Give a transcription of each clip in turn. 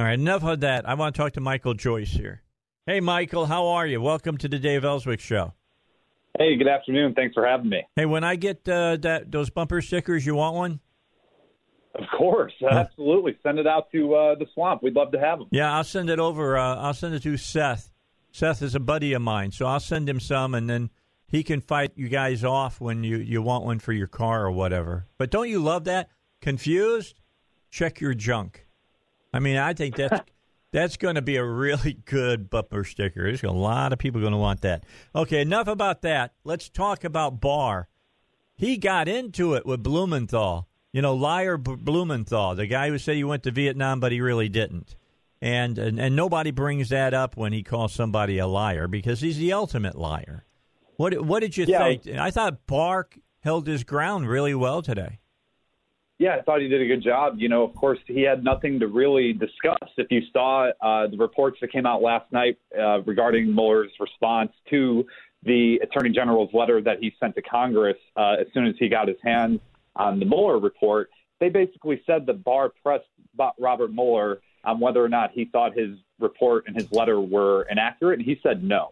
All right, enough of that. I want to talk to Michael Joyce here. Hey, Michael, how are you? Welcome to the Dave Elswick Show. Hey, good afternoon. Thanks for having me. Hey, when I get uh, that those bumper stickers, you want one? Of course, absolutely. Send it out to uh, the swamp. We'd love to have them. Yeah, I'll send it over. Uh, I'll send it to Seth. Seth is a buddy of mine, so I'll send him some, and then he can fight you guys off when you, you want one for your car or whatever. But don't you love that? Confused? Check your junk. I mean, I think that's that's going to be a really good bumper sticker. There's a lot of people going to want that. Okay, enough about that. Let's talk about Barr. He got into it with Blumenthal. You know, liar B- Blumenthal, the guy who said he went to Vietnam but he really didn't. And, and and nobody brings that up when he calls somebody a liar because he's the ultimate liar. What what did you Yeah. think? I thought Barr held his ground really well today. Yeah, I thought he did a good job. You know, of course, he had nothing to really discuss. If you saw uh, the reports that came out last night uh, regarding Mueller's response to the Attorney General's letter that he sent to Congress uh, as soon as he got his hands on the Mueller report, they basically said that Barr pressed Robert Mueller on whether or not he thought his report and his letter were inaccurate, and he said no.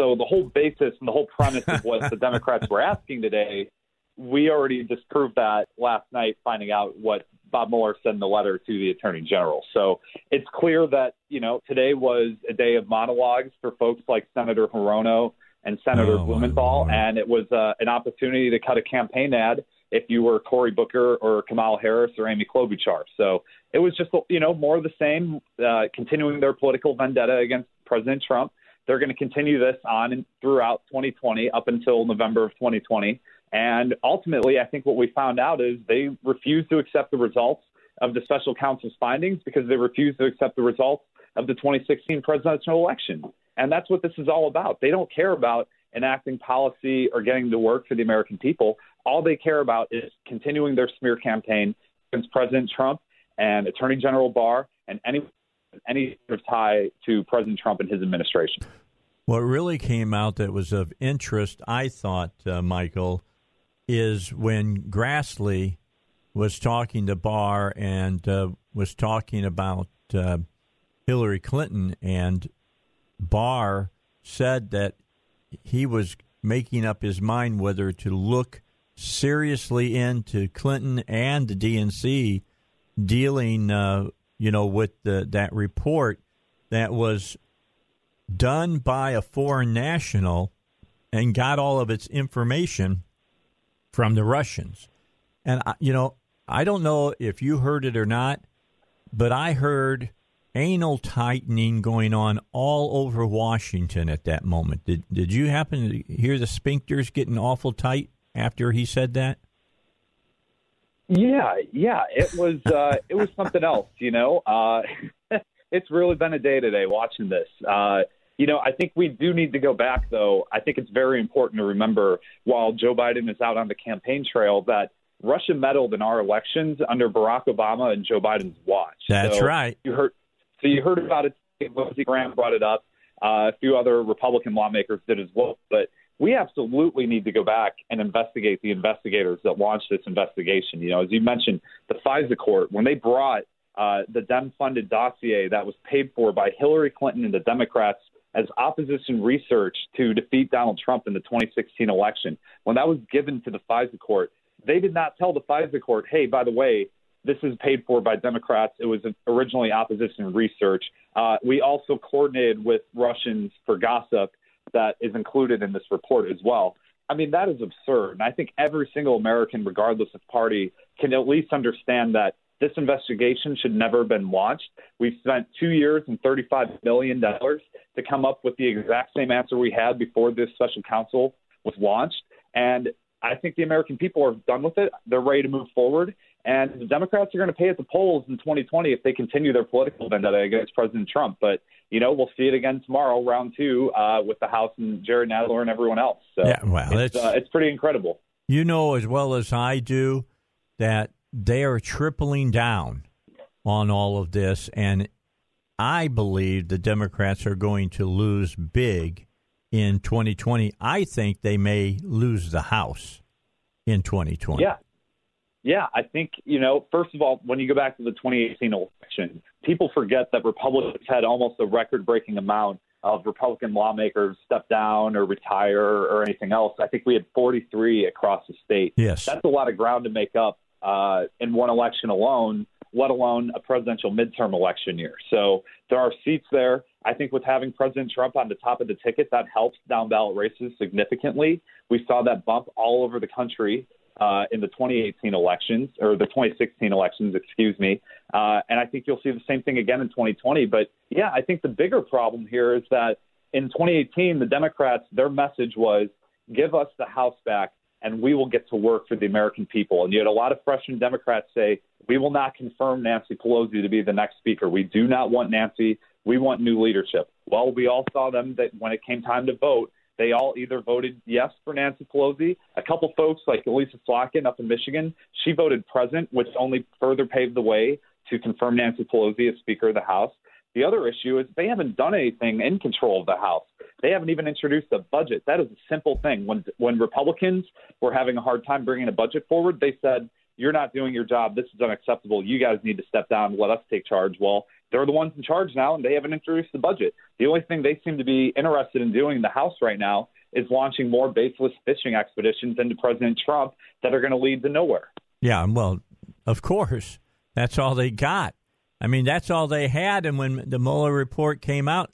So the whole basis and the whole premise of what the Democrats were asking today we already disproved that last night, finding out what Bob Mueller said in the letter to the Attorney General. So it's clear that you know today was a day of monologues for folks like Senator Hirono and Senator Oh, Blumenthal, and it was uh, an opportunity to cut a campaign ad if you were Cory Booker or Kamala Harris or Amy Klobuchar. So it was just you know more of the same, uh, continuing their political vendetta against President Trump. They're going to continue this on and throughout 2020 up until November of 2020. And ultimately, I think what we found out is they refuse to accept the results of the special counsel's findings because they refuse to accept the results of the 2016 presidential election. And that's what this is all about. They don't care about enacting policy or getting to work for the American people. All they care about is continuing their smear campaign against President Trump and Attorney General Barr and any any sort of tie to President Trump and his administration. What really came out that was of interest, I thought, uh, Michael, is when Grassley was talking to Barr and uh, was talking about uh, Hillary Clinton, and Barr said that he was making up his mind whether to look seriously into Clinton and the DNC dealing, uh, you know, with the, that report that was done by a foreign national and got all of its information from the Russians. And, I- you know, I don't know if you heard it or not, but I heard anal tightening going on all over Washington at that moment. Did, did you happen to hear the sphincters getting awful tight after he said that? Yeah, yeah, it was uh, it was something else, you know. Uh, it's really been a day today watching this. Uh, you know, I think we do need to go back, though. I think it's very important to remember while Joe Biden is out on the campaign trail that Russia meddled in our elections under Barack Obama and Joe Biden's watch. That's So right. You heard, so you heard about it. Lindsey Graham brought it up. Uh, a few other Republican lawmakers did as well. But we absolutely need to go back and investigate the investigators that launched this investigation. You know, as you mentioned, the FISA court, when they brought uh, the Dem funded dossier that was paid for by Hillary Clinton and the Democrats as opposition research to defeat Donald Trump in the 2016 election, when that was given to the FISA court, they did not tell the FISA court, hey, by the way, this is paid for by Democrats. It was originally opposition research. Uh, we also coordinated with Russians for gossip that is included in this report as well. I mean, that is absurd. And I think every single American, regardless of party, can at least understand that this investigation should never have been launched. We've spent two years and $35 million to come up with the exact same answer we had before this special counsel was launched. And I think the American people are done with it. They're ready to move forward. And the Democrats are going to pay at the polls in 2020 if they continue their political vendetta against President Trump. But, you know, we'll see it again tomorrow, round two, uh, with the House and Jerry Nadler and everyone else. So yeah, well, it's, uh, it's pretty incredible. You know as well as I do that they are tripling down on all of this. And I believe the Democrats are going to lose big in 2020. I think they may lose the House in 2020. Yeah. Yeah, I think, you know, first of all, when you go back to the 2018 election, people forget that Republicans had almost a record breaking amount of Republican lawmakers step down or retire or anything else. I think we had 43 across the state. Yes. That's a lot of ground to make up uh, in one election alone, let alone a presidential midterm election year. So there are seats there. I think with having President Trump on the top of the ticket, that helps down ballot races significantly. We saw that bump all over the country uh, in the 2018 elections or the 2016 elections, excuse me. Uh, and I think you'll see the same thing again in 2020. But yeah, I think the bigger problem here is that in 2018, the Democrats, their message was give us the House back and we will get to work for the American people. And you had a lot of freshman Democrats say, we will not confirm Nancy Pelosi to be the next speaker. We do not want Nancy. We want new leadership. Well, we all saw them that when it came time to vote, they all either voted yes for Nancy Pelosi. A couple folks like Elissa Slotkin up in Michigan, she voted present, which only further paved the way to confirm Nancy Pelosi as Speaker of the House. The other issue is they haven't done anything in control of the House. They haven't even introduced a budget. That is a simple thing. When when Republicans were having a hard time bringing a budget forward, they said, "You're not doing your job. This is unacceptable. You guys need to step down. Let us take charge." Well, they're the ones in charge now, and they haven't introduced the budget. The only thing they seem to be interested in doing in the House right now is launching more baseless fishing expeditions into President Trump that are going to lead to nowhere. Yeah, well, of course, that's all they got. I mean, that's all they had. And when the Mueller report came out,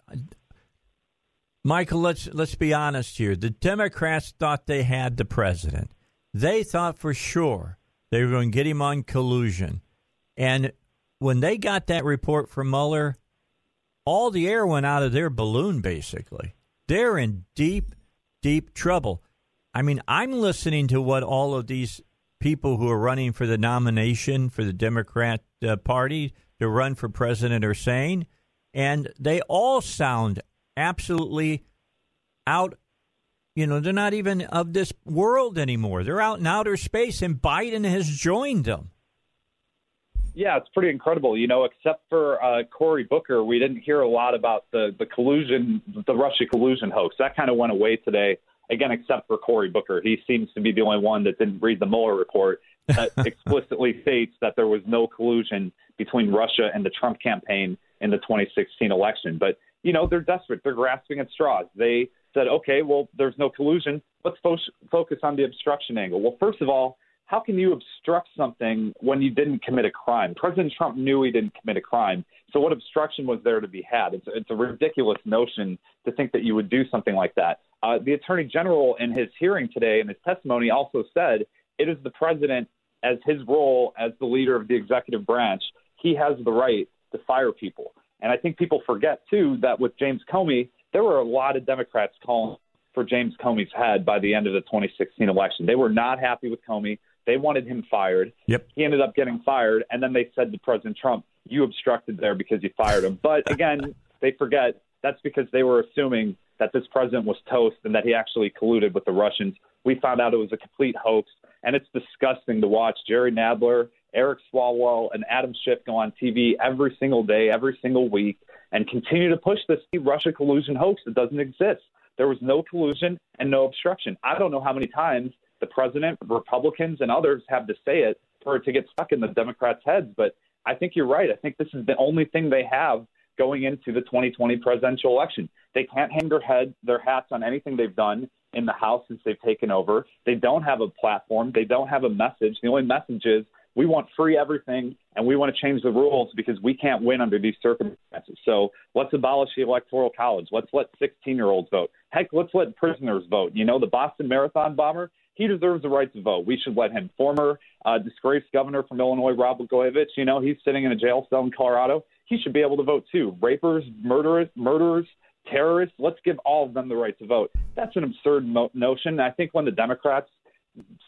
Michael, let's let's be honest here. The Democrats thought they had the president. They thought for sure they were going to get him on collusion. And when they got that report from Mueller, all the air went out of their balloon basically. They're in deep deep trouble. I mean, I'm listening to what all of these people who are running for the nomination for the Democrat uh, Party to run for president are saying, and they all sound absolutely out. You know, they're not even of this world anymore. They're out in outer space, and Biden has joined them. Yeah, it's pretty incredible. You know, except for uh, Cory Booker, we didn't hear a lot about the the collusion, the Russia collusion hoax. That kind of went away today. Again, except for Cory Booker, he seems to be the only one that didn't read the Mueller report that explicitly states that there was no collusion between Russia and the Trump campaign in the 2016 election. But you know, they're desperate. They're grasping at straws. They said, okay, well, there's no collusion. Let's fo- focus on the obstruction angle. Well, first of all, how can you obstruct something when you didn't commit a crime? President Trump knew he didn't commit a crime. So what obstruction was there to be had? It's, it's a ridiculous notion to think that you would do something like that. Uh, the attorney general in his hearing today in his testimony also said it is the president as his role as the leader of the executive branch. He has the right to fire people. And I think people forget too that with James Comey, there were a lot of Democrats calling for James Comey's head by the end of the 2016 election. They were not happy with Comey. They wanted him fired. Yep. He ended up getting fired, and then they said to President Trump, "You obstructed there because you fired him." But again, they forget that's because they were assuming that this president was toast and that he actually colluded with the Russians. We found out it was a complete hoax, and it's disgusting to watch Jerry Nadler, Eric Swalwell, and Adam Schiff go on TV every single day, every single week, and continue to push this Russia collusion hoax that doesn't exist. There was no collusion and no obstruction. I don't know how many times the president, Republicans, and others have to say it for it to get stuck in the Democrats' heads. But I think you're right. I think this is the only thing they have going into the 2020 presidential election. They can't hang their head, their hats on anything they've done in the House since they've taken over. They don't have a platform. They don't have a message. The only message is we want free everything and we want to change the rules because we can't win under these circumstances. So let's abolish the electoral college. Let's let 16 year olds vote. Heck, let's let prisoners vote. You know, the Boston Marathon bomber, he deserves the right to vote. We should let him. Former uh, disgraced governor from Illinois, Rod Blagojevich, you know, he's sitting in a jail cell in Colorado. He should be able to vote too. Rapers, murderers, murderers, terrorists, let's give all of them the right to vote. That's an absurd mo- notion. I think when the Democrats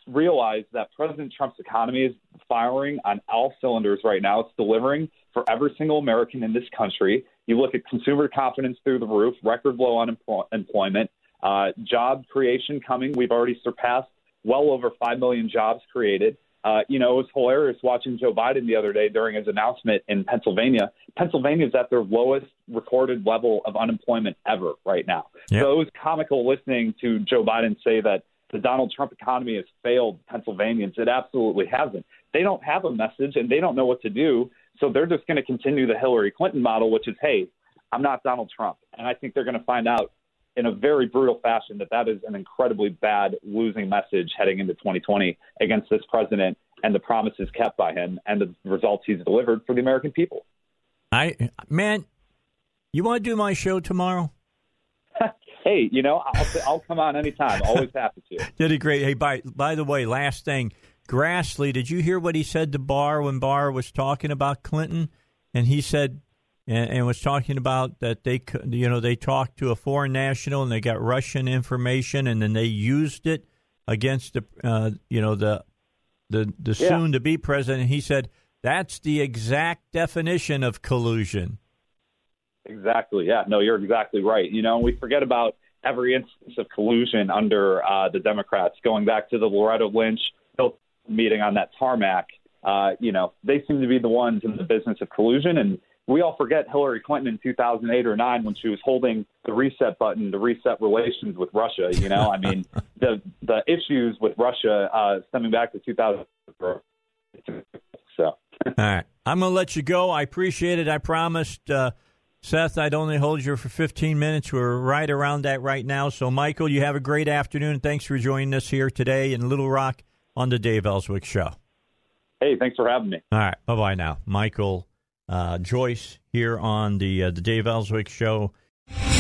realize that President Trump's economy is firing on all cylinders right now. It's delivering for every single American in this country. You look at consumer confidence through the roof, record low unemployment, uh, job creation coming. We've already surpassed well over 5 million jobs created. Uh, you know, it was hilarious watching Joe Biden the other day during his announcement in Pennsylvania. Pennsylvania is at their lowest recorded level of unemployment ever right now. Yep. So it was comical listening to Joe Biden say that the Donald Trump economy has failed Pennsylvanians. It absolutely hasn't. They don't have a message and they don't know what to do. So they're just going to continue the Hillary Clinton model, which is, hey, I'm not Donald Trump. And I think they're going to find out in a very brutal fashion that that is an incredibly bad losing message heading into 2020 against this president and the promises kept by him and the results he's delivered for the American people. I man, you want to do my show tomorrow? hey, you know, I'll, I'll come on anytime. Always happy to. Did a great. Hey, by by the way, last thing, Grassley, did you hear what he said to Barr when Barr was talking about Clinton? And he said and, and, was talking about that they you know they talked to a foreign national and they got Russian information and then they used it against the uh, you know the the the yeah. soon to be president. He said that's the exact definition of collusion. Exactly. Yeah. No, you're exactly right. You know, we forget about every instance of collusion under uh, the Democrats, going back to the Loretta Lynch meeting on that tarmac. Uh, you know, they seem to be the ones in the business of collusion, and we all forget Hillary Clinton in 2008 or 9 when she was holding the reset button to reset relations with Russia. You know, I mean, the the issues with Russia uh, stemming back to 2000. So, all right, I'm going to let you go. I appreciate it. I promised. Uh, Seth, I'd only hold you for 15 minutes. We're right around that right now. So, Michael, you have a great afternoon. Thanks for joining us here today in Little Rock on the Dave Elswick Show. Hey, thanks for having me. All right, bye bye now. Michael uh, Joyce here on the uh, the Dave Elswick Show.